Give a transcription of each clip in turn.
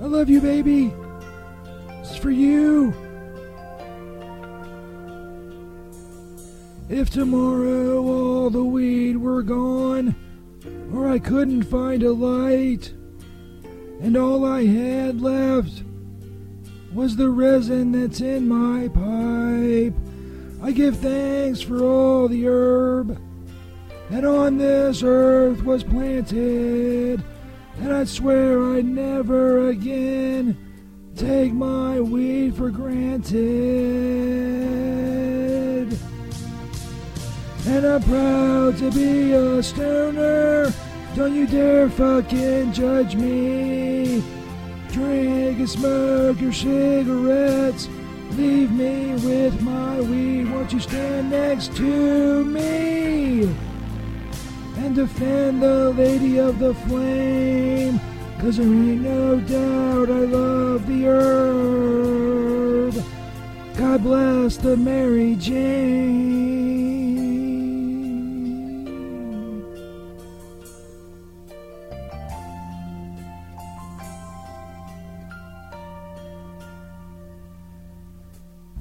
I love you, baby. This is for you. If tomorrow all the weed were gone, or I couldn't find a light, and all I had left was the resin that's in my pipe, I give thanks for all the herb that on this earth was planted, and I swear I'd never again take my weed for granted. And I'm proud to be a stoner. Don't you dare fucking judge me. Drink and smoke your cigarettes. Leave me with my weed. Won't you stand next to me? And defend the lady of the flame. Cause there ain't no doubt I love the herb. God bless the Mary Jane.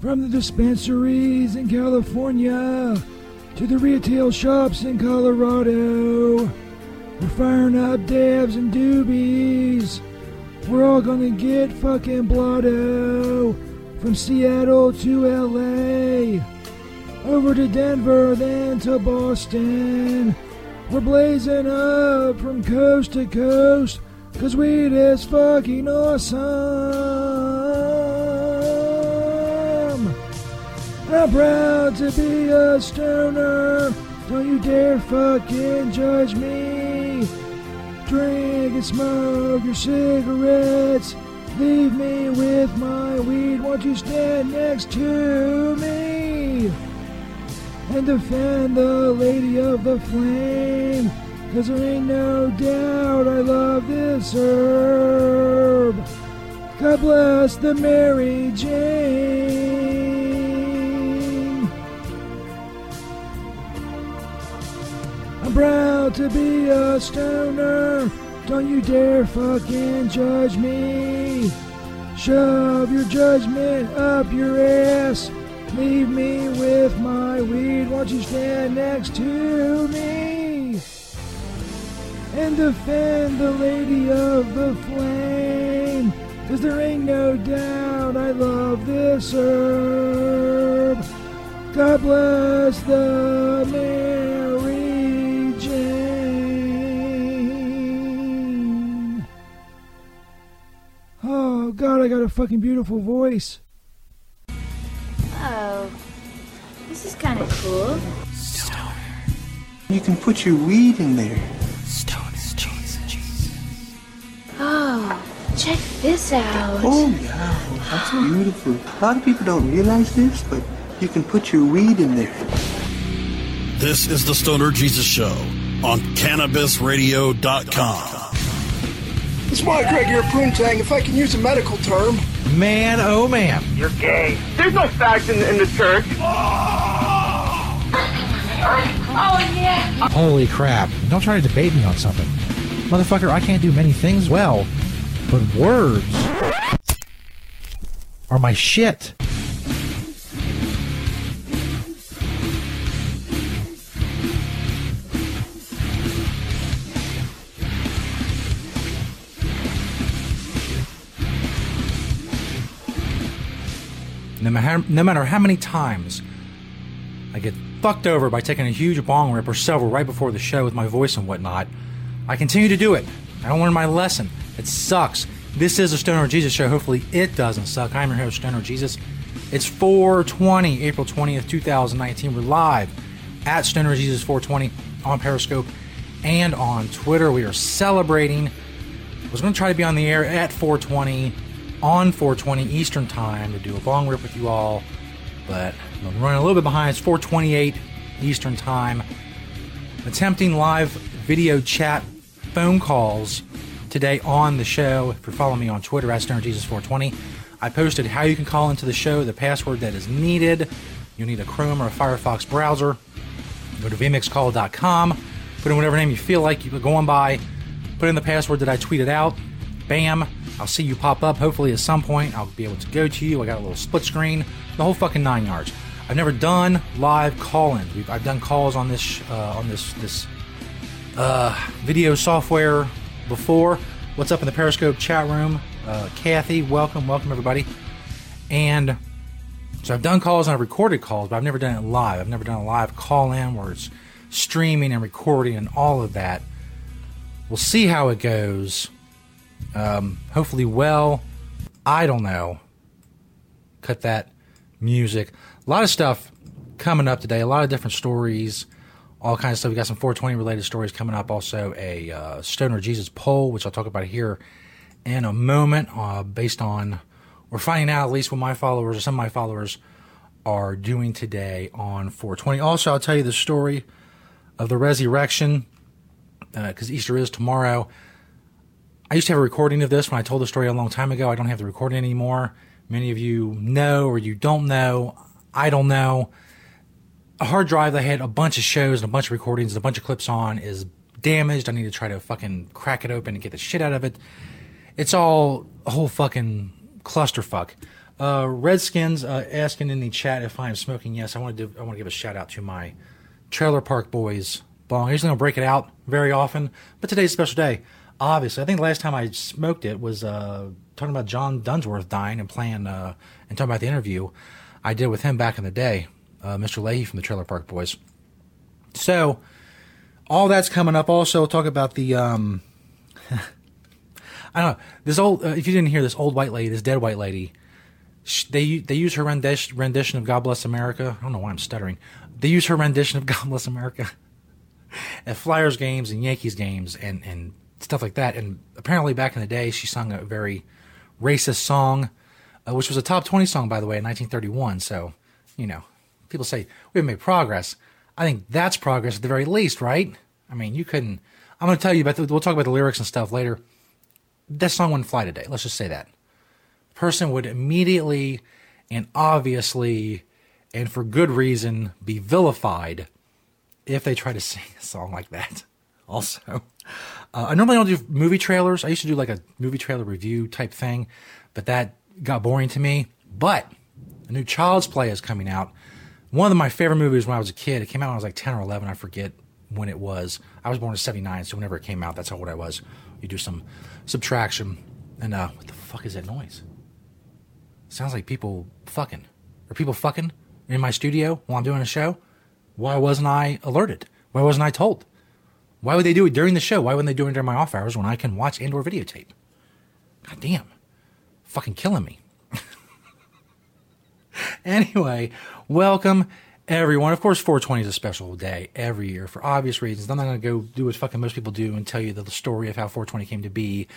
From the dispensaries in California to the retail shops in Colorado, we're firing up dabs and doobies. We're all gonna get fucking blotto from Seattle to LA, over to Denver, then to Boston. We're blazing up from coast to coast, cause weed is fucking awesome. I'm proud to be a stoner. Don't you dare fucking judge me. Drink and smoke your cigarettes. Leave me with my weed. Won't you stand next to me? And defend the lady of the flame. Cause there ain't no doubt I love this herb. God bless the Mary Jane. Proud to be a stoner. Don't you dare fucking judge me. Shove your judgment up your ass. Leave me with my weed. Won't you stand next to me? And defend the lady of the flame. Cause there ain't no doubt I love this herb. God bless the Mary a fucking beautiful voice. Oh, this is kind of cool. Stoner. You can put your weed in there. Stoner Jesus. Oh, check this out. Oh, yeah. That's beautiful. A lot of people don't realize this, but you can put your weed in there. This is the Stoner Jesus Show on CannabisRadio.com. It's my Gregor Poontang, if I can use a medical term. Man, oh man. You're gay. There's no fags in, in the church. Oh, yeah. Holy crap. Don't try to debate me on something. Motherfucker, I can't do many things well, but words are my shit. No matter, how many times I get fucked over by taking a huge bong rip or several right before the show with my voice and whatnot, I continue to do it. I don't learn my lesson. It sucks. This is a Stoner Jesus show. Hopefully, it doesn't suck. I'm your host, Stoner Jesus. It's 420, April 20th, 2019. We're live at Stoner Jesus 420 on Periscope and on Twitter. We are celebrating I was going to try to be on the air at 420 on 420 Eastern Time to do a bong rip with you all, but I'm running a little bit behind. It's 428 Eastern Time. Attempting live video chat phone calls today on the show. If you're following me on Twitter at StonerJesus420, I posted how you can call into the show, the password that is needed. You'll need a Chrome or a Firefox browser. Go to vmixcall.com, put in whatever name you feel like you're going by, put in the password that I tweeted out. Bam, I'll see you pop up. Hopefully, at some point, I'll be able to go to you. I got a little split screen, the whole fucking nine yards. I've never done live call-ins. I've done calls on this uh, on this this uh, video software before. What's up in the Periscope chat room? Uh, Kathy, welcome, welcome everybody. And so I've done calls and I've recorded calls, but I've never done it live. I've never done a live call-in where it's streaming and recording and all of that. We'll see how it goes. Um, hopefully, well. I don't know. Cut that music. A lot of stuff coming up today. A lot of different stories, all kinds of stuff. We got some 420 related stories coming up. Also, a uh, Stoner Jesus poll, which I'll talk about here in a moment, uh, based on we're finding out at least what my followers or some of my followers are doing today on 420. Also, I'll tell you the story of the resurrection because uh, Easter is tomorrow. I used to have a recording of this when I told the story a long time ago. I don't have the recording anymore. Many of you know or you don't know. I don't know. A hard drive that had a bunch of shows and a bunch of recordings and a bunch of clips on is damaged. I need to try to fucking crack it open and get the shit out of it. It's all a whole fucking clusterfuck. Uh, Redskins uh, asking in the chat if I am smoking. Yes, I want to. Do, I want to give a shout out to my Trailer Park Boys bong. Usually don't break it out very often, but today's a special day. Obviously, I think the last time I smoked it was uh, talking about John Dunsworth dying and playing uh, and talking about the interview I did with him back in the day, uh, Mr. Lahey from the Trailer Park Boys. So, all that's coming up. Also, we'll talk about the. Um, I don't know this old. Uh, if you didn't hear this old white lady, this dead white lady, they they use her rendition, rendition of "God Bless America." I don't know why I'm stuttering. They use her rendition of "God Bless America" at Flyers games and Yankees games and and stuff like that. And apparently, back in the day, she sung a very racist song, uh, which was a top 20 song, by the way, in 1931. So, you know, people say we have made progress. I think that's progress at the very least, right? I mean, you couldn't. I'm going to tell you about. The, we'll talk about the lyrics and stuff later. That song wouldn't fly today. Let's just say that. person would immediately and obviously and for good reason be vilified if they try to sing a song like that. Also, uh, I normally don't do movie trailers. I used to do like a movie trailer review type thing, but that got boring to me. But a new Child's Play is coming out. One of my favorite movies when I was a kid. It came out when I was like 10 or 11. I forget when it was. I was born in 79, so whenever it came out, that's how old I was. You do some subtraction. And uh, what the fuck is that noise? Sounds like people fucking. Are people fucking in my studio while I'm doing a show? Why wasn't I alerted? Why wasn't I told? Why would they do it during the show? Why wouldn't they do it during my off hours when I can watch and or videotape? God damn. Fucking killing me. anyway, welcome everyone. Of course, 420 is a special day every year for obvious reasons. I'm not going to go do what fucking most people do and tell you the story of how 420 came to be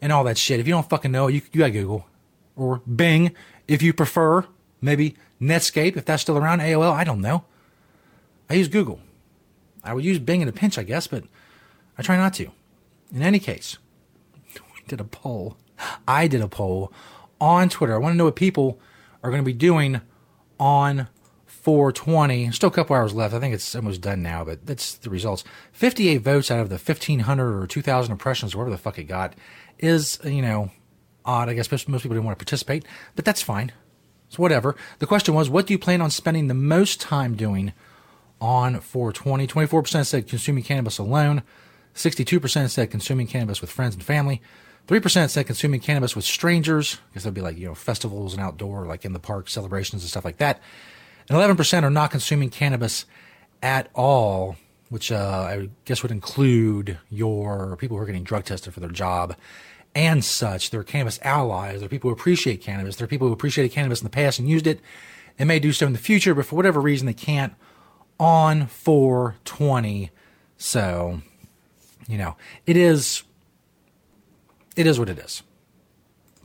and all that shit. If you don't fucking know, you, you got Google or Bing if you prefer. Maybe Netscape if that's still around. AOL, I don't know. I use Google. I would use Bing in a pinch, I guess, but I try not to. In any case, we did a poll. I did a poll on Twitter. I want to know what people are going to be doing on 420. Still a couple hours left. I think it's almost done now, but that's the results. 58 votes out of the 1,500 or 2,000 impressions, whatever the fuck it got, is, you know, odd. I guess most people didn't want to participate, but that's fine. It's whatever. The question was, what do you plan on spending the most time doing on 420. 24% said consuming cannabis alone. 62% said consuming cannabis with friends and family. 3% said consuming cannabis with strangers. because that'd be like, you know, festivals and outdoor, like in the park celebrations and stuff like that. And 11% are not consuming cannabis at all, which uh, I guess would include your people who are getting drug tested for their job and such. They're cannabis allies. They're people who appreciate cannabis. They're people who appreciated cannabis in the past and used it and may do so in the future, but for whatever reason they can't on 420. So, you know, it is it is what it is.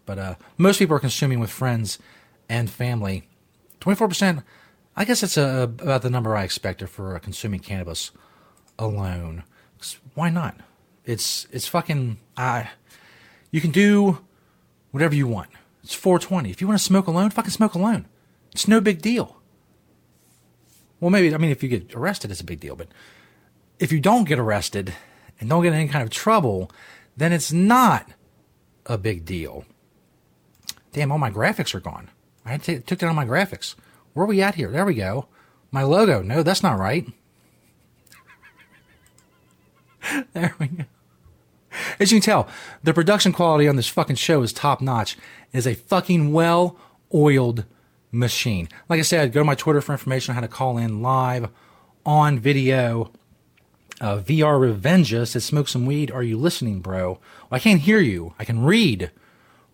But uh, most people are consuming with friends and family. 24%, I guess it's uh, about the number I expected for uh, consuming cannabis alone. Why not? It's it's fucking. Uh, you can do whatever you want. It's 420. If you want to smoke alone, fucking smoke alone. It's no big deal. Well, maybe I mean if you get arrested, it's a big deal. But if you don't get arrested and don't get in any kind of trouble, then it's not a big deal. Damn, all my graphics are gone. I took down my graphics. Where are we at here? There we go. My logo. No, that's not right. there we go. As you can tell, the production quality on this fucking show is top notch. It is a fucking well oiled machine. Like I said, go to my Twitter for information on how to call in live on video. Uh, VR Revengeous says, Smoke some weed. Are you listening, bro? Well, I can't hear you. I can read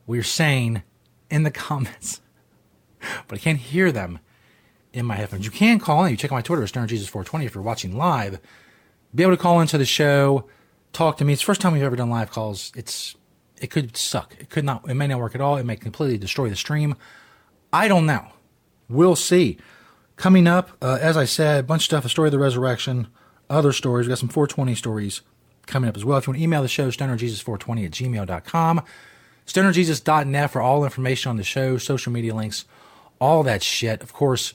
what you're saying in the comments, but I can't hear them in my headphones. You can call in. You check out my Twitter, Stoner Jesus 420 if you're watching live. Be able to call into the show, talk to me. It's the first time we've ever done live calls. It's it could suck. It could not. It may not work at all. It may completely destroy the stream. I don't know. We'll see. Coming up, uh, as I said, a bunch of stuff. A story of the resurrection, other stories. We got some 420 stories coming up as well. If you want to email the show, stonerjesus420 at gmail.com. Stonerjesus.net for all information on the show, social media links, all that shit. Of course,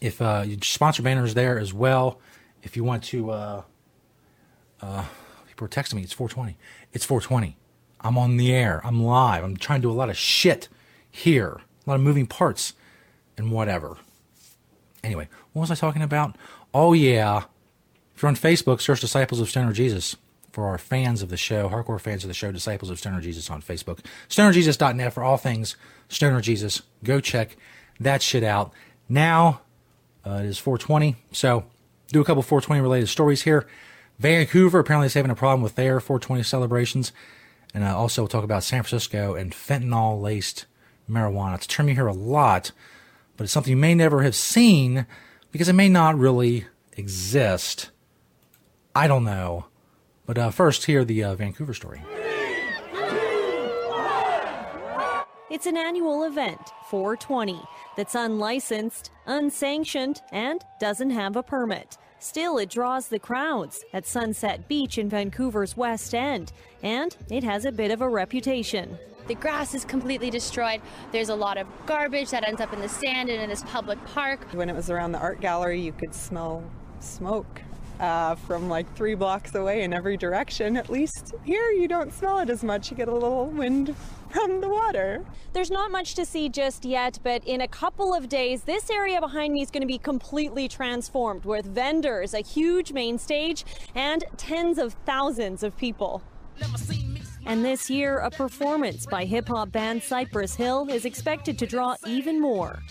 if uh, you sponsor banners there as well. If you want to, uh, uh, people are texting me. It's 420. It's 420. I'm on the air. I'm live. I'm trying to do a lot of shit here, a lot of moving parts and whatever. Anyway, what was I talking about? Oh yeah, if you're on Facebook, search Disciples of Stoner Jesus for our fans of the show, hardcore fans of the show, Disciples of Stoner Jesus on Facebook. StonerJesus.net for all things Stoner Jesus. Go check that shit out. Now uh, it is 420, so do a couple 420 related stories here. Vancouver apparently is having a problem with their 420 celebrations. And uh, also we'll talk about San Francisco and fentanyl laced marijuana. It's a term you hear a lot, but it's something you may never have seen because it may not really exist. I don't know. But uh, first, here the uh, Vancouver story. It's an annual event, 420, that's unlicensed, unsanctioned, and doesn't have a permit. Still, it draws the crowds at Sunset Beach in Vancouver's West End, and it has a bit of a reputation. The grass is completely destroyed. There's a lot of garbage that ends up in the sand and in this public park. When it was around the art gallery, you could smell smoke uh, from like three blocks away in every direction. At least here, you don't smell it as much. You get a little wind from the water. There's not much to see just yet, but in a couple of days, this area behind me is going to be completely transformed with vendors, a huge main stage, and tens of thousands of people. And this year, a performance by hip hop band Cypress Hill is expected to draw even more.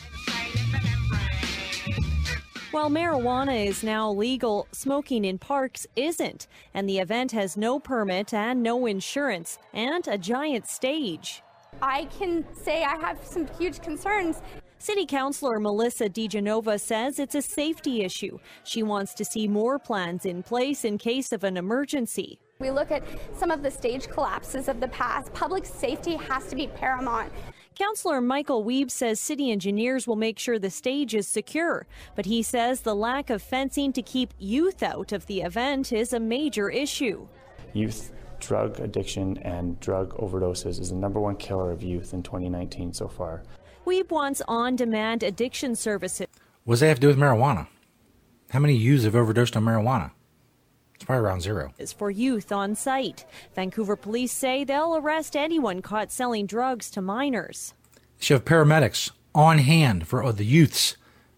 While marijuana is now legal, smoking in parks isn't, and the event has no permit and no insurance, and a giant stage. I can say I have some huge concerns. City Councilor Melissa De Genova says it's a safety issue. She wants to see more plans in place in case of an emergency. We look at some of the stage collapses of the past. Public safety has to be paramount. Councillor Michael Wiebe says city engineers will make sure the stage is secure, but he says the lack of fencing to keep youth out of the event is a major issue. Youth drug addiction and drug overdoses is the number one killer of youth in 2019 so far. Wiebe wants on demand addiction services. What does that have to do with marijuana? How many youths have overdosed on marijuana? It's probably around zero. Is for youth on site. Vancouver police say they'll arrest anyone caught selling drugs to minors. You have paramedics on hand for the youths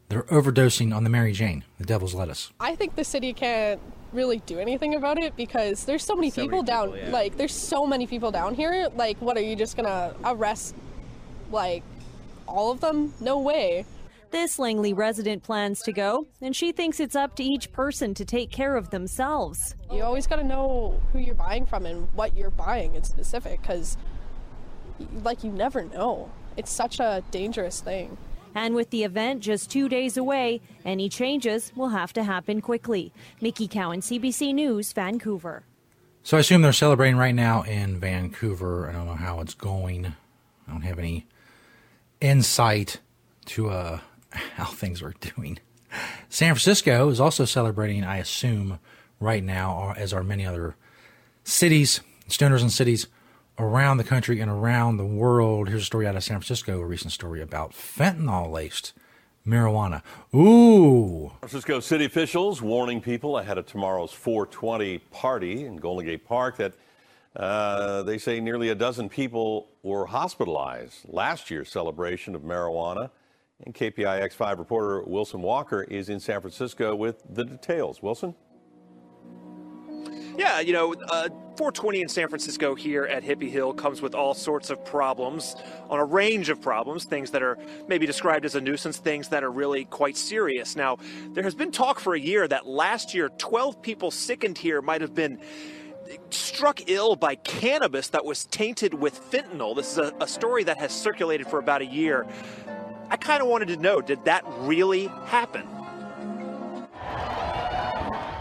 They're overdosing on the Mary Jane, the devil's lettuce. I think the city can't really do anything about it because there's so many So people many down people, yeah. like there's so many people down here like what are you just gonna arrest like all of them no way This Langley resident plans to go, and she thinks it's up to each person to take care of themselves. you always got to know who you're buying from and what you're buying in specific because like you never know it's such a dangerous thing And with the event just two days away, any changes will have to happen quickly. Micki Cowan, CBC News, Vancouver. So I assume they're celebrating right now in Vancouver. I don't know how it's going. I don't have any insight to uh, how things are doing. San Francisco is also celebrating, I assume, right now, as are many other cities, stoners and cities around the country and around the world. Here's a story out of San Francisco, a recent story about fentanyl laced marijuana. Ooh. San Francisco city officials warning people ahead of tomorrow's 420 party in Golden Gate Park that uh, they say nearly a dozen people were hospitalized. Last year's celebration of marijuana. And KPIX 5 reporter Wilson Walker is in San Francisco with the details. Wilson? Yeah, you know, uh, 420 in San Francisco here at Hippie Hill comes with all sorts of problems, on a range of problems, things that are maybe described as a nuisance, things that are really quite serious. Now, there has been talk for a year that last year 12 people sickened here might have been struck ill by cannabis that was tainted with fentanyl. This is a, a story that has circulated for about a year. I kind of wanted to know did that really happen?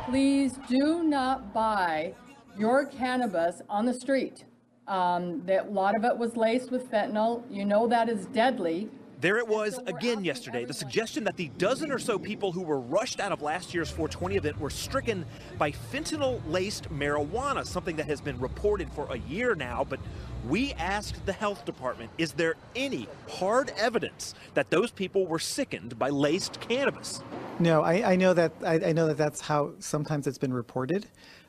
Please do not buy your cannabis on the street. Um, that a lot of it was laced with fentanyl. You know that is deadly. There it was again yesterday. The suggestion that the dozen or so people who were rushed out of last year's 420 event were stricken by fentanyl laced marijuana, something that has been reported for a year now. But we asked the health department is there any hard evidence that those people were sickened by laced cannabis? No, I, I know that I, I, know that that's how sometimes it's been reported.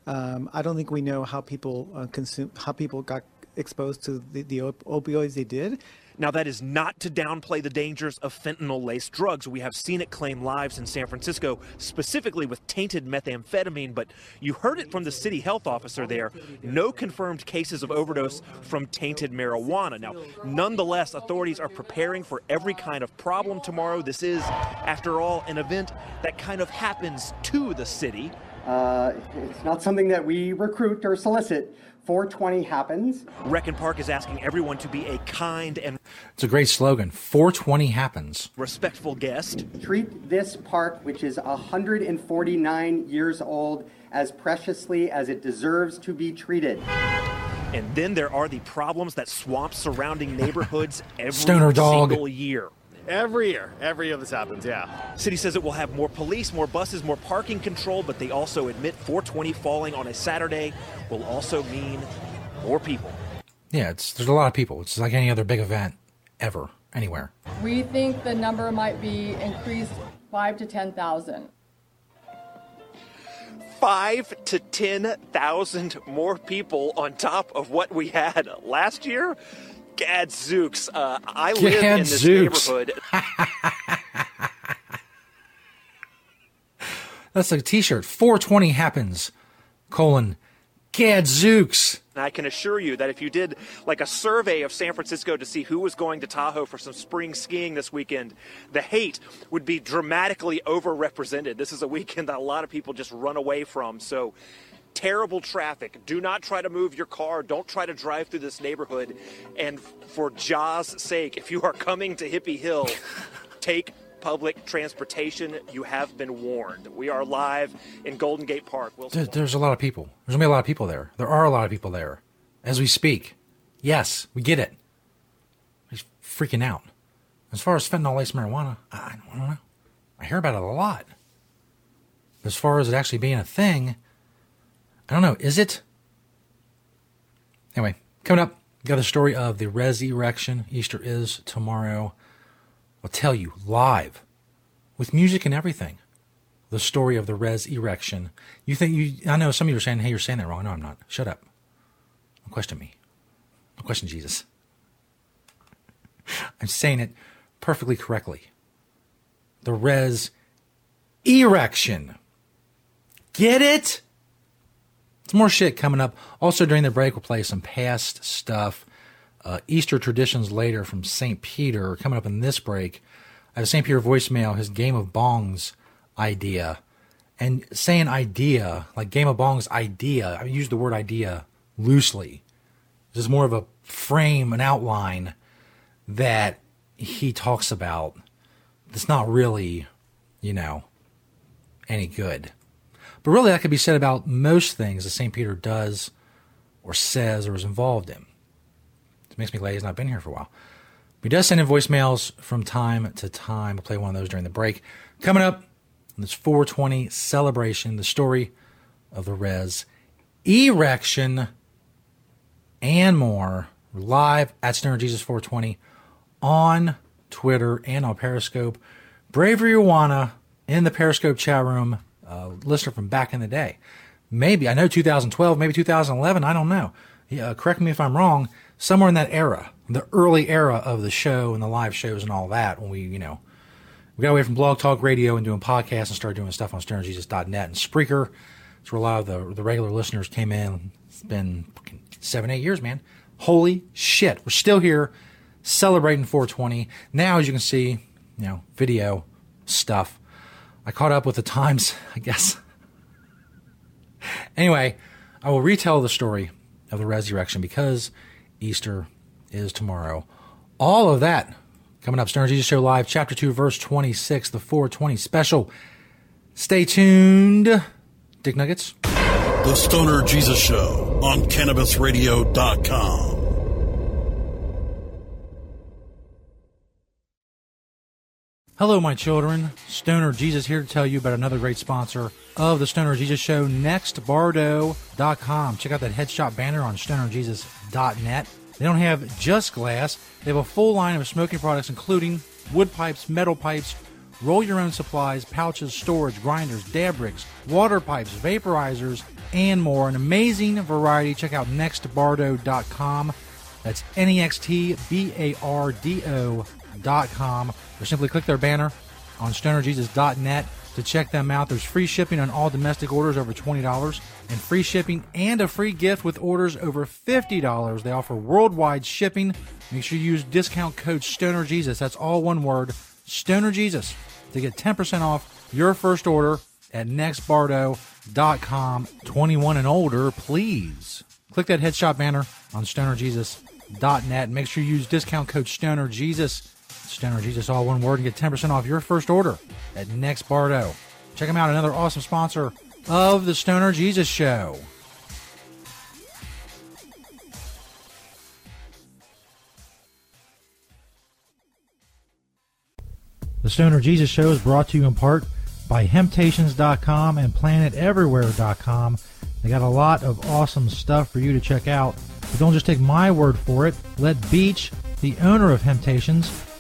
Um, I don't think we know how people uh, consume how people got exposed to the, the op- opioids they did. Now, that is not to downplay the dangers of fentanyl laced drugs. We have seen it claim lives in San Francisco, specifically with tainted methamphetamine, but you heard it from the city health officer there. No confirmed cases of overdose from tainted marijuana. Now, nonetheless, authorities are preparing for every kind of problem tomorrow. This is, after all, an event that kind of happens to the city. Uh, it's not something that we recruit or solicit. 420 happens. Rec and Park is asking everyone to be a kind and it's a great slogan. 420 happens. Respectful guest. Treat this park, which is 149 years old, as preciously as it deserves to be treated. And then there are the problems that swamp surrounding neighborhoods every Stoner dog. single year. Every year, every year this happens, yeah. City says it will have more police, more buses, more parking control, but they also admit 420 falling on a Saturday will also mean more people. Yeah, it's there's a lot of people. It's like any other big event ever anywhere. We think the number might be increased five to ten thousand. Five to ten thousand more people on top of what we had last year. Gadzooks. Uh, I live in this Gadzooks. neighborhood. That's a T-shirt. 420 happens. Colon. Gadzooks. And I can assure you that if you did like a survey of San Francisco to see who was going to Tahoe for some spring skiing this weekend, the Haight would be dramatically overrepresented. This is a weekend that a lot of people just run away from. So terrible traffic. Do not try to move your car. Don't try to drive through this neighborhood. And for Jaw's sake, if you are coming to Hippie Hill, take public transportation. You have been warned. We are live in Golden Gate Park. We'll There- there's a lot of people. There's gonna be a lot of people there. There are a lot of people there as we speak. Yes, we get it. He's freaking out. As far as fentanyl laced marijuana, I, I don't know. I hear about it a lot. As far as it actually being a thing, I don't know. Is it? Anyway, coming up, got the story of the resurrection. Easter is tomorrow. I'll tell you live with music and everything. The story of the res erection. You think you? I know some of you are saying, "Hey, you're saying that wrong." No, I'm not. Shut up. Don't question me. Don't question Jesus. I'm saying it perfectly correctly. The res erection. Get it? Some more shit coming up. Also, during the break, we'll play some past stuff. Uh, Easter traditions later from St. Peter. Coming up in this break, I have St. Peter voicemail, his Game of Bongs idea. And saying idea, like Game of Bongs idea, I use the word idea loosely. This is more of a frame, an outline that he talks about that's not really, you know, any good. But really, that could be said about most things that St. Peter does or says or is involved in. It makes me glad he's not been here for a while. But he does send in voicemails from time to time. I'll play one of those during the break. Coming up on this 420 celebration, the story of the res erection and more live at Stoner Jesus 420 on Twitter and on Periscope. Bravery Awana in the Periscope chat room, uh, listener from back in the day. Maybe, I know 2012, maybe 2011, I don't know. Uh, correct me if I'm wrong, somewhere in that era, the early era of the show and the live shows and all that, when we, you know, we got away from Blog Talk Radio and doing podcasts and started doing stuff on stonerjesus.net and Spreaker. It's where a lot of the, the regular listeners came in. It's been seven, eight years, man. Holy shit. We're still here celebrating 420. Now, as you can see, you know, video stuff. I caught up with the times, I guess. anyway, I will retell the story of the resurrection because Easter is tomorrow. All of that Coming up, Stoner Jesus Show Live, Chapter 2, Verse 26, the 420 special. Stay tuned. Dick Nuggets. The Stoner Jesus Show on CannabisRadio.com. Hello, my children. Stoner Jesus here to tell you about another great sponsor of the Stoner Jesus Show, nextbardo.com. Check out that headshot banner on stonerjesus.net. They don't have just glass, they have a full line of smoking products, including wood pipes, metal pipes, roll your own supplies, pouches, storage, grinders, dab rigs, water pipes, vaporizers, and more. An amazing variety. Check out nextbardo.com. That's N E X T B A R D O.com. Or simply click their banner on stonerjesus.net to check them out. There's free shipping on all domestic orders over $20 and free shipping and a free gift with orders over $50. They offer worldwide shipping. Make sure you use discount code StonerJesus. That's all one word, StonerJesus, to get 10% off your first order at nextbardo.com. 21 and older, please. Click that headshot banner on stonerjesus.net. Make sure you use discount code Stoner Jesus. Stoner Jesus, all one word, and get 10% off your first order at Next Bardo. Check them out, another awesome sponsor of the Stoner Jesus Show. The Stoner Jesus Show is brought to you in part by Hemptations.com and PlanetEverywhere.com. They got a lot of awesome stuff for you to check out. But don't just take my word for it. Let Beach, the owner of Hemptations,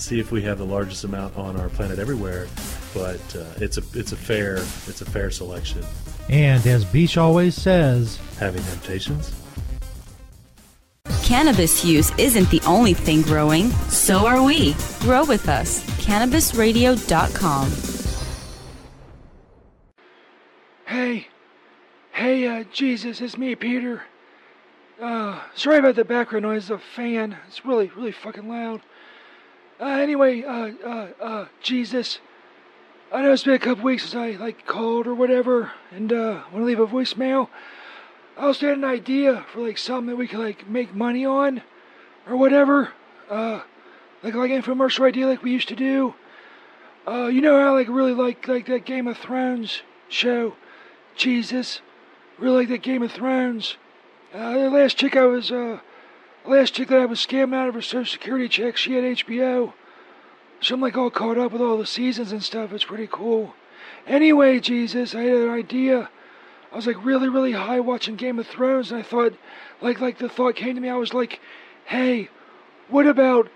see if we have the largest amount on our planet everywhere. But uh, it's a it's a fair it's a fair selection. And as Beach always says, having temptations. Cannabis use isn't the only thing growing, so are we. Grow with us. CannabisRadio.com. Hey, hey, uh, Jesus, it's me, Peter. Uh, sorry about the background noise. The fan. It's really, really fucking loud. Uh, anyway, uh, uh, uh, Jesus. I know it's been a couple weeks since I like called or whatever, and uh, want to leave a voicemail. I also had an idea for like something that we could like make money on, or whatever. Uh, like like infomercial idea like we used to do. Uh, you know how like really like like that Game of Thrones show, Jesus. Really like that Game of Thrones. Uh, the last chick I was uh, last chick that I was scamming out of her social security check, she had HBO. So I'm like all caught up with all the seasons and stuff. It's pretty cool. Anyway, Jesus, I had an idea. I was like really, really high watching Game of Thrones, and I thought, like, like the thought came to me. I was like, hey, what about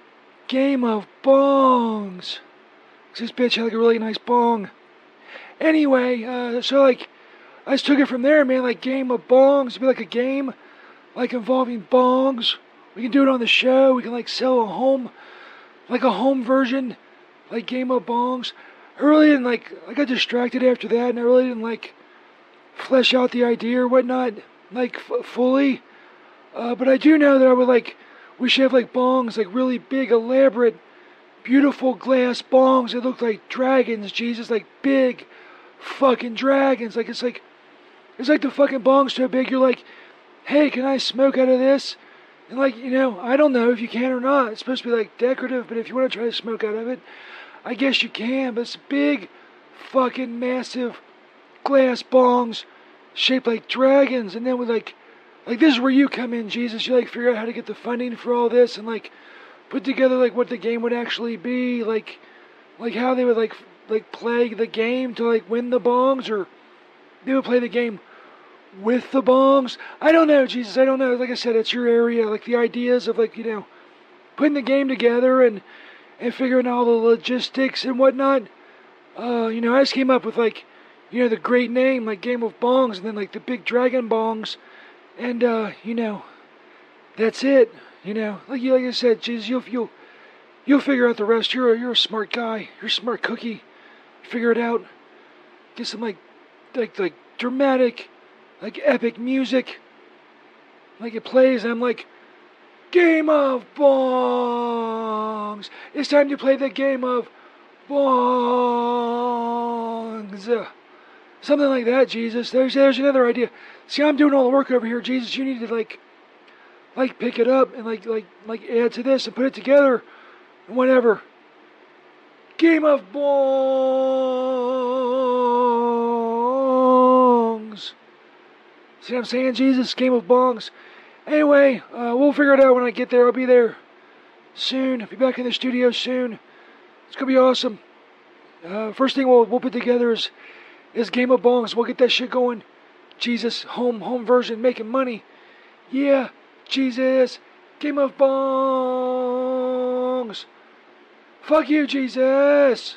Game of Bongs? 'Cause This bitch had like a really nice bong. Anyway, uh, so like, I just took it from there, man. Like Game of Bongs, it'd be like a game, like involving bongs. We can do it on the show. We can like sell a home, like a home version, like Game of Bongs. I really didn't like. I got distracted after that, and I really didn't like flesh out the idea or whatnot, like f- fully. Uh, but I do know that I would like. We should have like bongs, like really big, elaborate, beautiful glass bongs that look like dragons. Jesus, like big, fucking dragons. Like it's like, it's like the fucking bongs so big. You're like, hey, can I smoke out of this? Like, you know, I don't know if you can or not. It's supposed to be like decorative, but if you want to try to smoke out of it, I guess you can. But it's big, fucking massive glass bongs shaped like dragons, and then with like, like this is where you come in, Jesus. You like figure out how to get the funding for all this, and like put together like what the game would actually be, like, like how they would like like play the game to like win the bongs, or they would play the game with the bongs. I don't know, Jesus. I don't know. Like I said, it's your area. Like the ideas of like you know putting the game together and and figuring out all the logistics and whatnot. Uh, you know, I just came up with like, you know, the great name like Game of Bongs, and then like the big dragon bongs, and uh, you know, that's it. You know, like you like I said, Jesus, you'll you'll you'll figure out the rest. You're a, you're a smart guy. You're a smart cookie. Figure it out. Get some like like like dramatic, like epic music. Like it plays, I'm like, Game of Bongs. It's time to play the game of bongs. Something like that, Jesus. There's there's another idea. See, I'm doing all the work over here, Jesus. You need to like like pick it up and like like like add to this and put it together and whatever. Game of bongs. See what I'm saying, Jesus? Game of bongs. Anyway, uh, we'll figure it out when I get there. I'll be there soon. I'll be back in the studio soon. It's gonna be awesome. Uh, first thing we'll we'll put together is is Game of Bongs. We'll get that shit going. Jesus, home home version, making money. Yeah, Jesus, Game of Bongs. Fuck you, Jesus.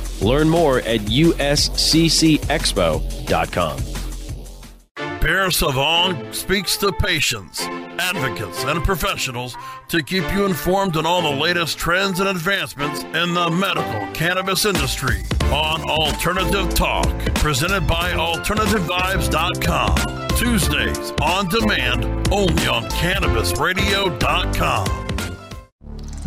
Learn more at usccexpo.com. Pierre Savon speaks to patients, advocates, and professionals to keep you informed on all the latest trends and advancements in the medical cannabis industry on Alternative Talk, presented by AlternativeVibes.com. Tuesdays on demand only on CannabisRadio.com.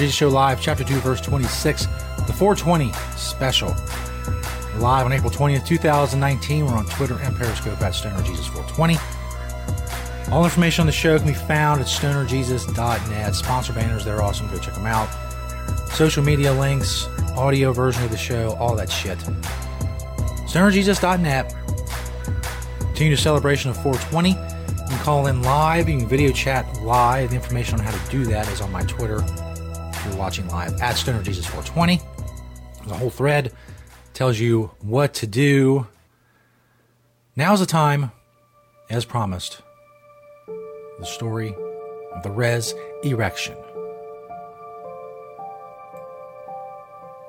Jesus Show Live, Chapter 2, Verse 26, the 420 special. Live on April 20th, 2019. We're on Twitter and Periscope at StonerJesus420. All information on the show can be found at stonerjesus.net. Sponsor banners, they're awesome. Go check them out. Social media links, audio version of the show, all that shit. stonerjesus.net. Continue the celebration of 420. You can call in live. You can video chat live. The information on how to do that is on my Twitter. If you're watching live at Stoner Jesus 420. The whole thread tells you what to do. Now's the time, as promised, the story of the res erection.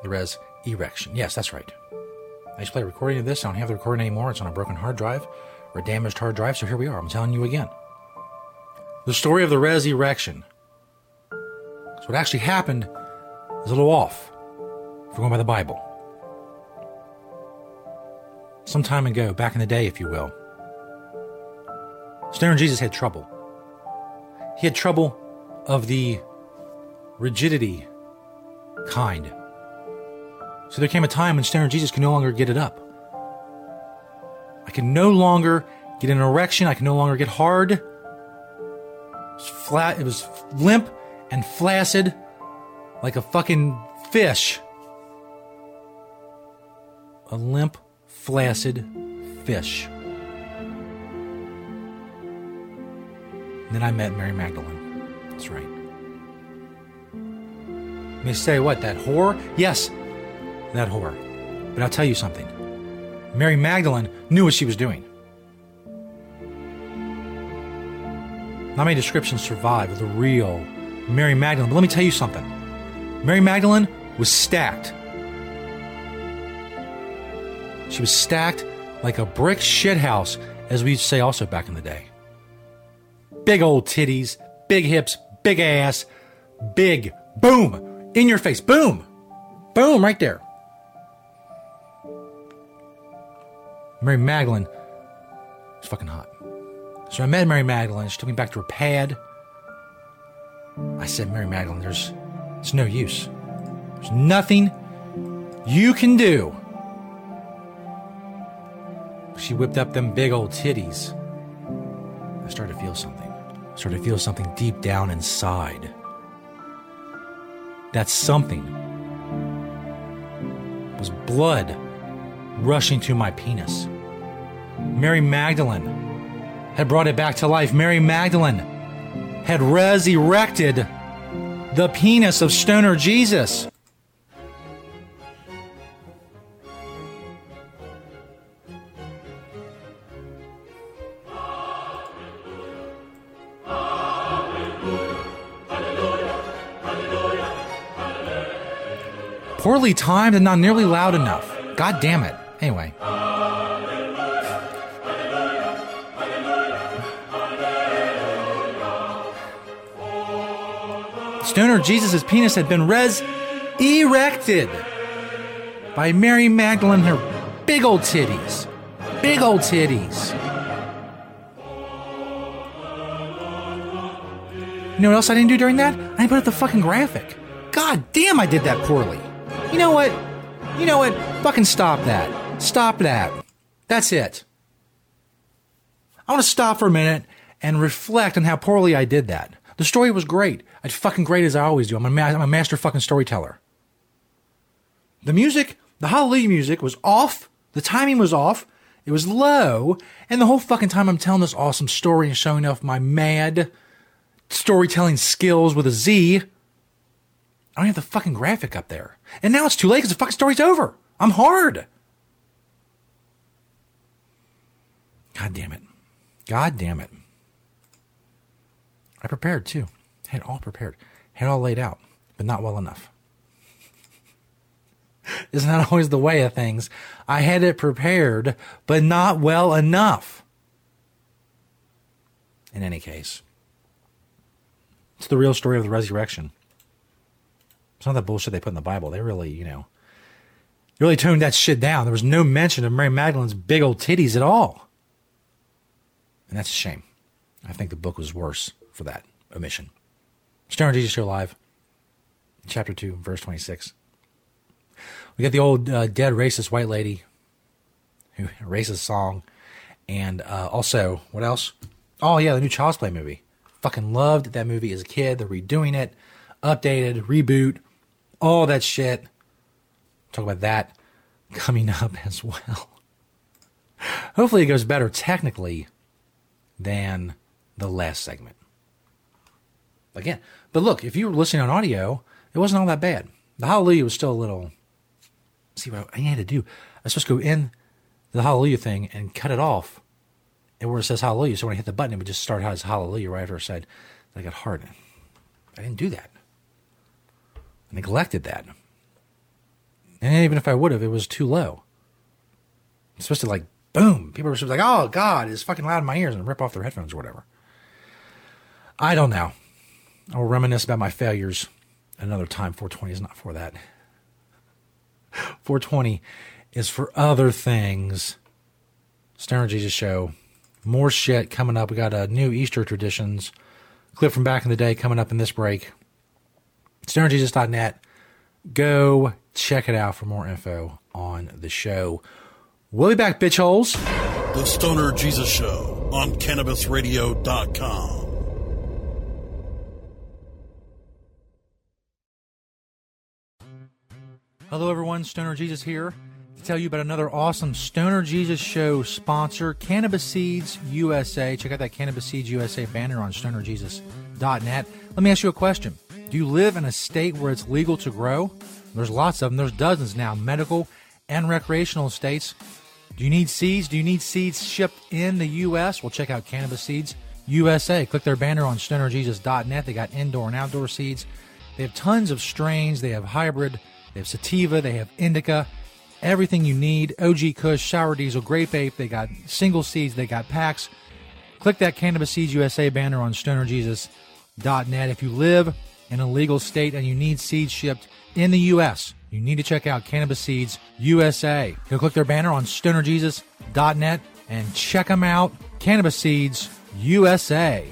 The res erection. Yes, that's right. I just played a recording of this. I don't have the recording anymore. It's on a broken hard drive or a damaged hard drive. So here we are. I'm telling you again. The story of the res erection. What actually happened is a little off. If we're going by the Bible. Some time ago, back in the day, if you will, Stoner Jesus had trouble. He had trouble of the rigidity kind. So there came a time when Stoner Jesus could no longer get it up. I could no longer get an erection. I could no longer get hard. It was flat. It was limp and flaccid, like a fucking fish. A limp, flaccid fish. And then I met Mary Magdalene. That's right. May say, what, that whore? Yes, that whore. But I'll tell you something. Mary Magdalene knew what she was doing. Not many descriptions survive of the real Mary Magdalene, but let me tell you something. Mary Magdalene was stacked. She was stacked like a brick shithouse, as we say also back in the day. Big old titties, big hips, big ass, big, boom, in your face, boom, boom, right there. Mary Magdalene was fucking hot. So I met Mary Magdalene. She took me back to her pad. I said, Mary Magdalene, there's, it's no use. There's nothing you can do. She whipped up them big old titties. I started to feel something. I started to feel something deep down inside. That something was blood rushing to my penis. Mary Magdalene had brought it back to life. Mary Magdalene had resurrected the penis of Stoner Jesus. Poorly timed and not nearly loud enough. God damn it. Anyway. Stoner Jesus' penis had been res erected by Mary Magdalene, her big old titties. Big old titties. You know what else I didn't do during that? I didn't put up the fucking graphic. God damn, I did that poorly. You know what? You know what? Fucking stop that. Stop that. That's it. I want to stop for a minute and reflect on how poorly I did that. The story was great. As fucking great as I always do. I'm a, ma- I'm a master fucking storyteller. The music, the Hallelujah music was off. The timing was off. It was low. And the whole fucking time I'm telling this awesome story and showing off my mad storytelling skills with a Z, I don't have the fucking graphic up there. And now it's too late because the fucking story's over. I'm hard. God damn it. God damn it. I prepared too. Had all prepared. Had all laid out, but not well enough. Isn't that always the way of things? I had it prepared, but not well enough. In any case, it's the real story of the resurrection. It's not that bullshit they put in the Bible. They really, you know, really toned that shit down. There was no mention of Mary Magdalene's big old titties at all. And that's a shame. I think the book was worse for that omission. Stoner Jesus Show Live, chapter 2, verse 26. We got the old uh, dead racist white lady, who racist song, and uh, also, what else? Oh, yeah, the new Child's Play movie. Fucking loved that movie as a kid. They're redoing it, updated, reboot, all that shit. Talk about that coming up as well. Hopefully, it goes better technically than the last segment. Again, but look, if you were listening on audio, it wasn't all that bad. The Hallelujah was still a little, see what I had to do. I was supposed to go in the hallelujah thing and cut it off, and where it says hallelujah. So when I hit the button, it would just start as hallelujah right after I said that I got hard. I didn't do that. I neglected that. And even if I would have, it was too low. It's supposed to like boom. People were supposed to be like, oh God, it's fucking loud in my ears and rip off their headphones or whatever. I don't know. I'll reminisce about my failures another time. 420 is not for that. 420 is for other things. Stoner Jesus Show. More shit coming up. We got a new Easter traditions clip from back in the day coming up in this break. StonerJesus.net. Go check it out for more info on the show. We'll be back, bitch holes. The Stoner Jesus Show on CannabisRadio.com. Hello, everyone. Stoner Jesus here to tell you about another awesome Stoner Jesus Show sponsor, Cannabis Seeds USA. Check out that Cannabis Seeds USA banner on stonerjesus.net. Let me ask you a question. Do you live in a state where it's legal to grow? There's lots of them. There's dozens now, medical and recreational states. Do you need seeds? Do you need seeds shipped in the U.S.? Well, check out Cannabis Seeds USA. Click their banner on stonerjesus.net. They got indoor and outdoor seeds. They have tons of strains. They have hybrid. They have sativa. They have indica. Everything you need. OG Kush, Sour Diesel, Grape Ape. They got single seeds. They got packs. Click that Cannabis Seeds USA banner on stonerjesus.net. If you live in a legal state and you need seeds shipped in the U.S., you need to check out Cannabis Seeds USA. Go click their banner on stonerjesus.net and check them out. Cannabis Seeds USA.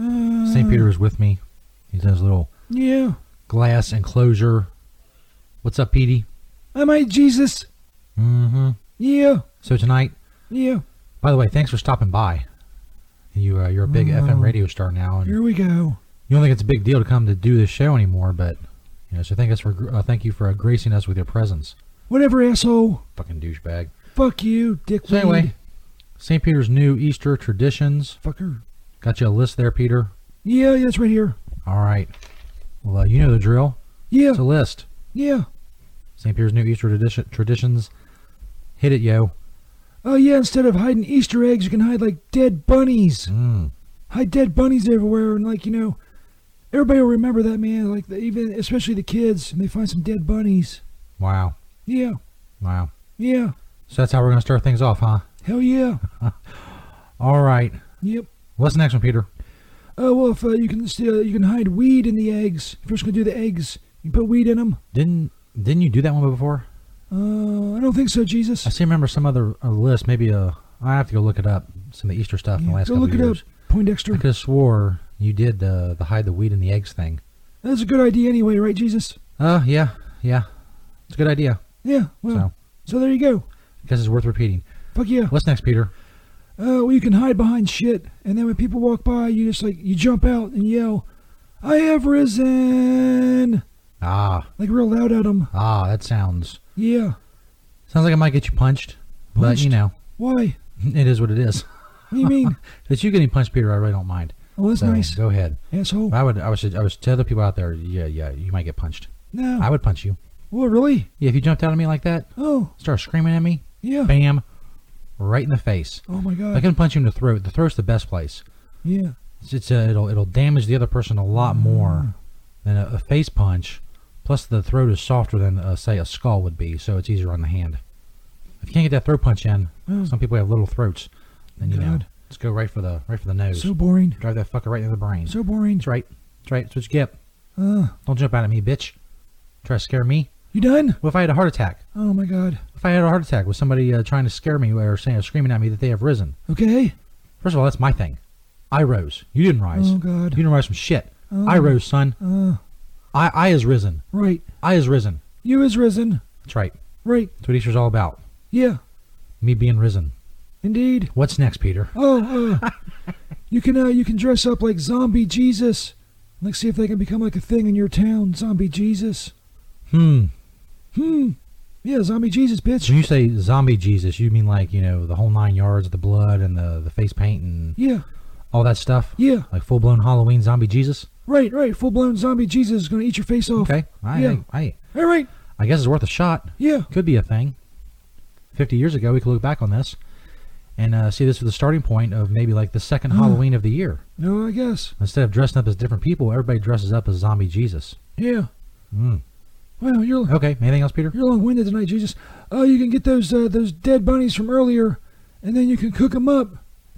St. Peter is with me. He's in his little Yeah. glass enclosure. What's up, Petey? I might Jesus. Mm-hmm. Yeah. So tonight, Yeah. by the way, thanks for stopping by. You, uh, you're a big Oh. FM radio star now, and Here we go. you don't think it's a big deal to come to do this show anymore, but you know, so thank us for uh, thank you for uh, gracing us with your presence, Whatever, asshole. fucking douchebag. Fuck you, dick. So anyway, St. Peter's new Easter traditions. Fucker. Got you a list there, Peter. Yeah, yeah, it's right here. All right. Well, uh, you know the drill. Yeah. It's a list. Yeah. St. Peter's new Easter tradition, traditions. Hit it, yo. Oh yeah, instead of hiding Easter eggs, you can hide like dead bunnies. Mm. Hide dead bunnies everywhere, and like you know, everybody will remember that man. Like the, even especially the kids, and they find some dead bunnies. Wow. Yeah, Wow. yeah, So that's how we're going to start things off, huh? hell yeah. All right. Yep. What's the next one, Peter? Oh well, if uh, you can still you can hide weed in the eggs. If you're just gonna do the eggs, you put weed in them. Didn't didn't you do that one before? Uh, I don't think so, Jesus. I seem to remember some other uh, list. Maybe uh, I have to go look it up. Some of the Easter stuff in the last go couple look it years. up, Poindexter. I could have swore you did the the hide the weed in the eggs thing. That's a good idea anyway, right, Jesus? Uh, yeah, yeah. It's a good idea. Yeah. Well, so, there you go. Guess it's worth repeating. Fuck yeah. What's next, Peter? Uh, well, you can hide behind shit, and then when people walk by, you just like you jump out and yell, "I have risen!" Ah, like real loud at them. ah, that sounds Yeah. sounds like I might get you punched, but Punched? you know, Why? it is what it is. What do you mean? It's you getting punched, Peter, I really don't mind. Oh, that's So, nice. Go ahead. Asshole. I would, I would, I would tell the people out there, yeah, yeah, you might get punched. No. I would punch you. Well, really? Yeah, if you jumped out at me like that, Oh. start screaming at me, Yeah. bam, right in the face. Oh my god! I can punch you in the throat. The throat's the best place. Yeah. It's, it's uh, it'll it'll damage the other person a lot Mm. more than a, a face punch. Plus, the throat is softer than uh, say a skull would be, so it's easier on the hand. If you can't get that throat punch in, Oh. some people have little throats. Then you know, God. just go right for the right for the nose. So boring. Drive that fucker right into the brain. So boring. That's right. That's right. That's what you get. Uh, Don't jump out at me, bitch. Try to scare me. You done? What if I had a heart attack? Oh my god. If I had a heart attack with somebody uh, trying to scare me or saying, screaming at me that they have risen. Okay. First of all, that's my thing. I rose. You didn't rise. Oh, God. You didn't rise from shit. Oh. I rose, son. Uh, I I is risen. right. I is risen. You is risen. That's right. Right. That's what Easter's all about. Yeah. Me being risen. Indeed. What's next, Peter? Oh, uh, you can uh, you can dress up like Zombie Jesus. Let's see if they can become like a thing in your town. Zombie Jesus. Hmm. Hmm. Yeah, Zombie Jesus, bitch. When you say zombie Jesus, you mean like you know the whole nine yards, the blood and the the face paint and Yeah. all that stuff. Yeah. Like full blown Halloween zombie Jesus. Right, right. Full blown zombie Jesus is gonna eat your face off. Okay. I, yeah. I, I All right. I guess it's worth a shot. Yeah. Could be a thing. Fifty years ago, we could look back on this and uh, see this as the starting point of maybe like the second Hmm. Halloween of the year. No, I guess. Instead of dressing up as different people, everybody dresses up as zombie Jesus. Yeah. Mm. Well, you're Okay. Anything else, Peter? you're long-winded tonight, Jesus. Oh, you can get those uh, those dead bunnies from earlier, and then you can cook them up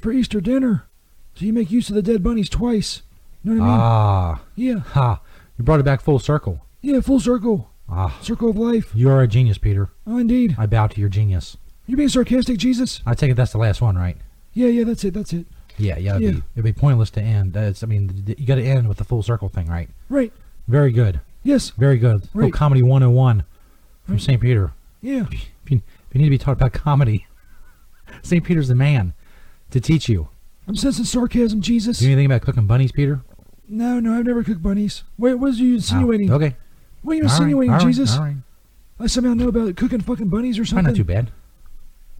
for Easter dinner. So you make use of the dead bunnies twice. You know what I mean? Ah. Yeah. Ha. You brought it back full circle. Yeah, full circle. Ah. Circle of life. You are a genius, Peter. Oh, indeed. I bow to your genius. You're being sarcastic, Jesus? I take it that's the last one, right? Yeah, yeah, that's it, that's it. Yeah, yeah. It'd, Yeah. Be, it'd be pointless to end. That's, I mean, you got to end with the full circle thing, right? Right. Very good. Yes. Very good. Little Right. comedy 101 from St. Peter. Yeah. If you, if you need to be taught about comedy, St. Peter's the man to teach you. I'm sensing sarcasm, Jesus. Do you know anything about cooking bunnies, Peter? No, no, I've never cooked bunnies. Wait, what are you insinuating? Oh, okay. What are you All right, insinuating, right, Jesus? right. I somehow know about cooking fucking bunnies or something. Probably not too bad.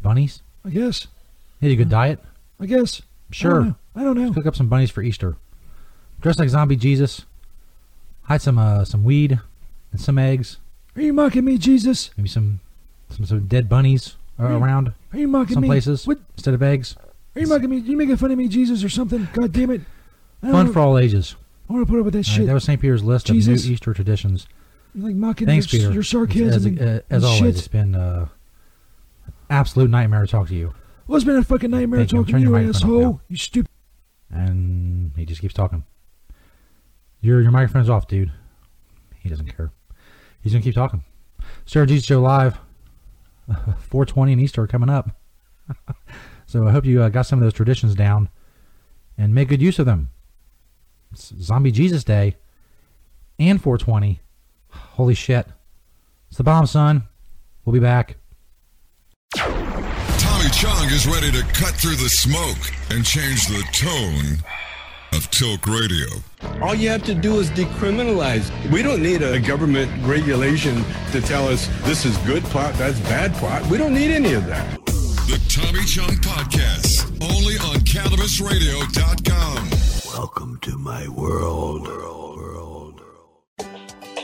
Bunnies? I guess. Need a good diet? I guess. Sure. I don't know. I don't know. Cook up some bunnies for Easter. Dress like zombie Jesus. Hide some uh, some weed and some eggs. Are you mocking me, Jesus? Maybe some some, some dead bunnies uh, Are you- around. Are you mocking me? some me? places What? instead of eggs. Are you mocking me? You making fun of me, Jesus, or something? God damn it! Fun for all ages. I want to put up with that All right, shit. that was St. Peter's list Jesus. of new Easter traditions. You're like mocking Thanks, your, Peter. your sarcasm As, and, uh, as and always, shit. it's been uh, absolute nightmare to talk to you. Well, it's been a fucking nightmare Thank talking to you, asshole. You stupid. And he just keeps talking. Your your microphone's off, dude. He doesn't care. He's gonna keep talking. Stoner Jesus Show live, 420 and Easter coming up. so I hope you uh, got some of those traditions down and make good use of them. It's Zombie Jesus Day and 420. Holy shit! It's the bomb, son. We'll be back. Tommy Chong is ready to cut through the smoke and change the tone of Talk Radio. All you have to do is decriminalize. We don't need a government regulation to tell us this is good pot, that's bad pot. We don't need any of that. The Tommy Chong Podcast, only on CannabisRadio.com. Welcome to my world.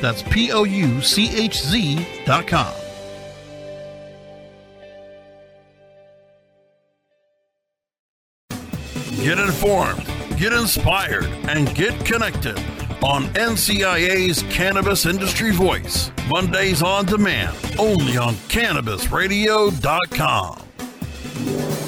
That's P O U C H Z dot com. Get informed, get inspired, and get connected on NCIA's Cannabis Industry Voice. Mondays on demand, only on CannabisRadio.com.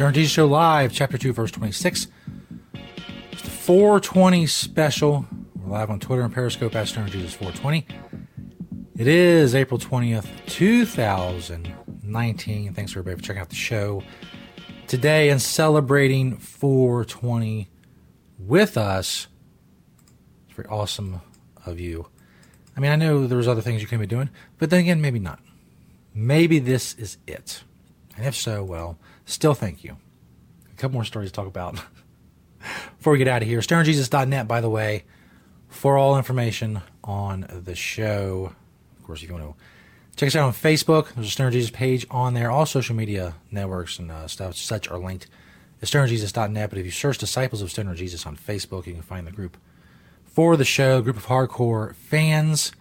Stoner Jesus Show Live, Chapter 2, Verse 26. It's the 420 special. We're live on Twitter and Periscope at Stoner Jesus 420. It is April 20th, 2019. Thanks everybody for checking out the show today and celebrating 420 with us. It's very awesome of you. I mean, I know there's other things you can be doing, but then again, maybe not. Maybe this is it. And if so, well, still thank you. A couple more stories to talk about before we get out of here. StonerJesus.net, by the way, for all information on the show. Of course, if you want to check us out on Facebook, there's a Stoner Jesus page on there. All social media networks and uh, stuff such are linked at StonerJesus.net. But if you search Disciples of Stoner Jesus on Facebook, you can find the group for the show, group of hardcore fans.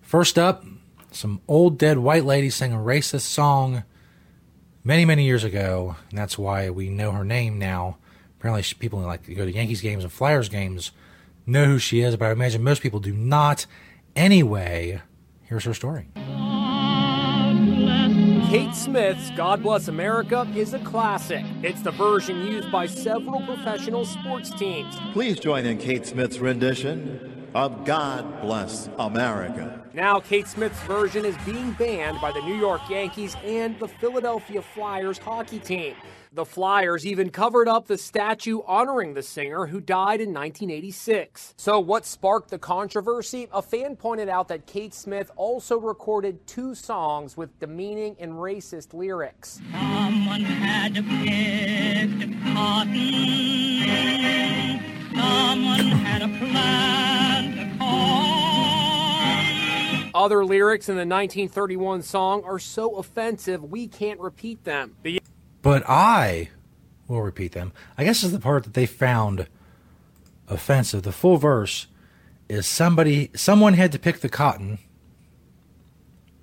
First up, some old dead white lady sang a racist song many, many years ago, and that's why we know her name now. Apparently, people like to go to Yankees games and Flyers games know who she is, but I imagine most people do not. Anyway, here's her story. Kate Smith's God Bless America is a classic. It's the version used by several professional sports teams. Please join in Kate Smith's rendition of God Bless America. Now, Kate Smith's version is being banned by the New York Yankees and the Philadelphia Flyers hockey team. The Flyers even covered up the statue honoring the singer who died in 1986. So, what sparked the controversy? A fan pointed out that Kate Smith also recorded two songs with demeaning and racist lyrics. Someone had picked cotton. Someone had a plant corn. Other lyrics in the 1931 song are so offensive we can't repeat them. The But I will repeat them. I guess is the part that they found offensive. The full verse is somebody, someone had to pick the cotton.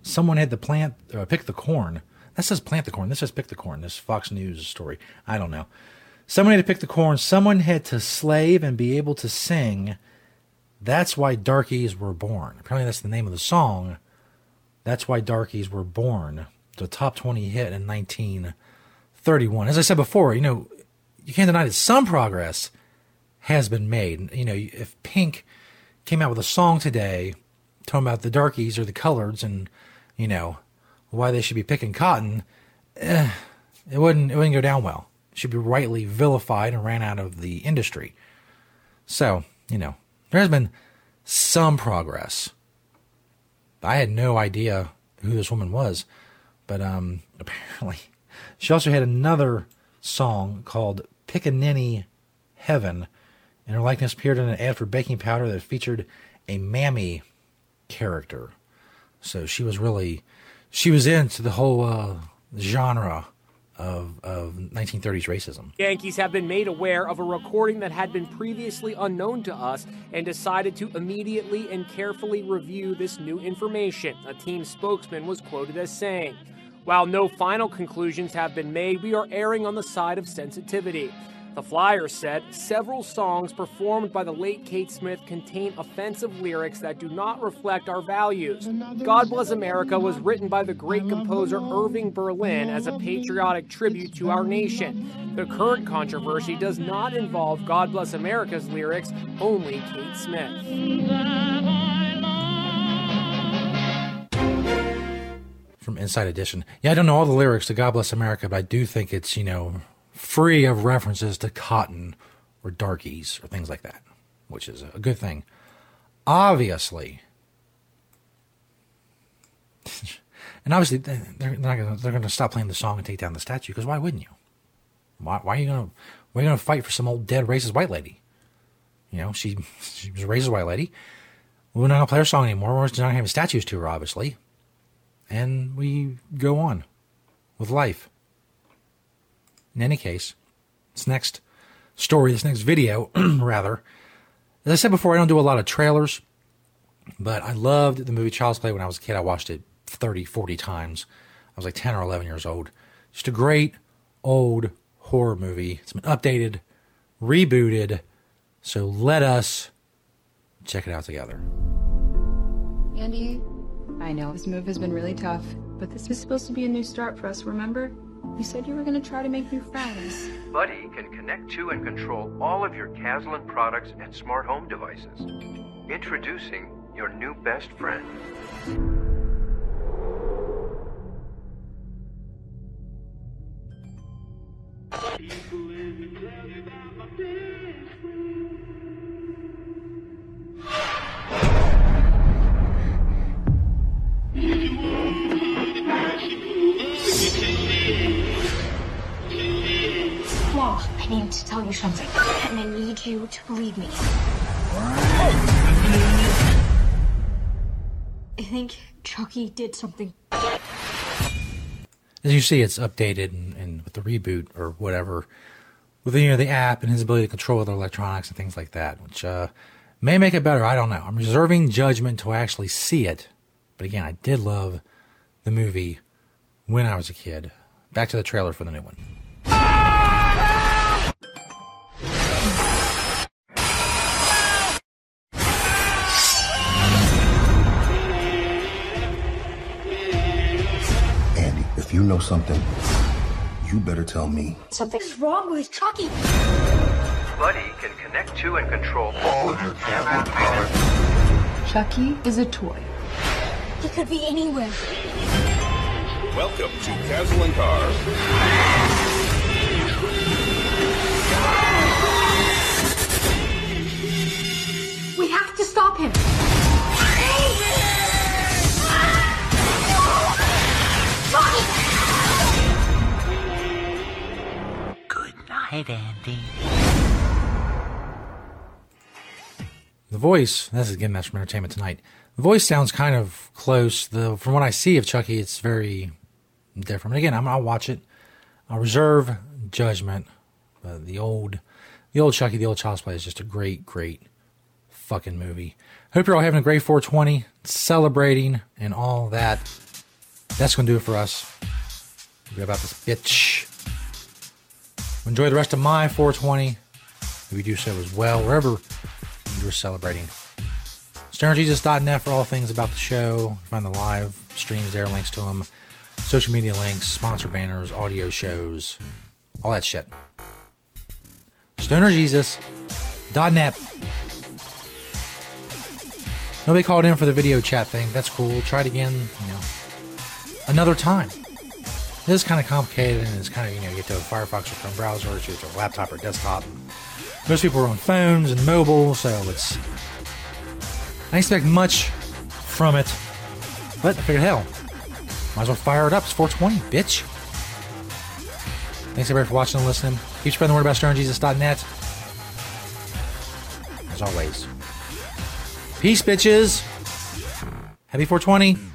Someone had to plant, uh, pick the corn. That says plant the corn. This says pick the corn. This Fox News story. I don't know. Someone had to pick the corn. Someone had to slave and be able to sing. That's why darkies were born. Apparently, that's the name of the song. That's why darkies were born. The top 20 hit in 1931. As I said before, you know, you can't deny that some progress has been made. You know, if Pink came out with a song today talking about the darkies or the coloreds and, you know, why they should be picking cotton, eh, it wouldn't it wouldn't go down well It should be rightly vilified and ran out of the industry. So, you know, there has been some progress. I had no idea who this woman was, but um, apparently she also had another song called Pickaninny Heaven, and her likeness appeared in an ad for baking powder that featured a mammy character. So she was really, she was into the whole uh, genre of, of 1930s racism. Yankees have been made aware of a recording that had been previously unknown to us and decided to immediately and carefully review this new information, a team spokesman was quoted as saying. While no final conclusions have been made, we are erring on the side of sensitivity. The Flyers said several songs performed by the late Kate Smith contain offensive lyrics that do not reflect our values. God Bless America was written by the great composer Irving Berlin as a patriotic tribute to our nation. The current controversy does not involve God Bless America's lyrics, only Kate Smith. From Inside Edition. Yeah, I don't know all the lyrics to God Bless America, but I do think it's, you know, free of references to cotton or darkies or things like that, which is a good thing. Obviously, and obviously they're, gonna, they're going to stop playing the song and take down the statue because why wouldn't you? Why, why are you going to are going to fight for some old dead racist white lady? You know, she she was a racist white lady. We're not going to play her song anymore. We're not have statues to her, obviously, and we go on with life. In any case, this next story, this next video, rather. As I said before, I don't do a lot of trailers, but I loved the movie Child's Play when I was a kid. I watched it 30, 40 times. I was like 10 or 11 years old. Just a great old horror movie. It's been updated, rebooted. So let us check it out together. Andy, I know this move has been really tough, but this was supposed to be a new start for us, remember? You said you were going to try to make new friends. Buddy can connect to and control all of your Kaslan products and smart home devices. Introducing your new best friend. I need to tell you something, and I need you to believe me. I think Chucky did something. As you see, it's updated and, and with the reboot or whatever, with you know the app and his ability to control other electronics and things like that, which uh, may make it better. I don't know. I'm reserving judgment until I actually see it. But again, I did love the movie when I was a kid. Back to the trailer for the new one. You know something, you better tell me. Something's wrong with Chucky. Buddy can connect to and control all of your Kaslan products. Chucky is a toy. He could be anywhere. Welcome to Kaslan Cars. We have to stop him. Good night, Andy. The voice, this is again, that's from Entertainment Tonight. The voice sounds kind of close. The From what I see of Chucky, it's very different. But again, I'm, I'll watch it. I'll reserve judgment. Uh, the old, the old Chucky, the old Child's Play is just a great, great fucking movie. Hope you're all having a great 420, celebrating, and all that. That's going to do it for us. Forget about this bitch. Enjoy the rest of my 420. If you do so as well, wherever you're celebrating. StonerJesus.net for all things about the show. Find the live streams there, links to them, social media links, sponsor banners, audio shows, all that shit. StonerJesus.net. Nobody called in for the video chat thing. That's cool. Try it again, you know, another time. This is kind of complicated and it's kind of, you know, you get to a Firefox or Chrome browser, or to a laptop or desktop. Most people are on phones and mobile, so it's. I expect much from it, but I figured, hell, might as well fire it up. It's 420, bitch. Thanks everybody for watching and listening. Keep spreading the word about StonerJesus.net. As always, peace, bitches. Happy 420.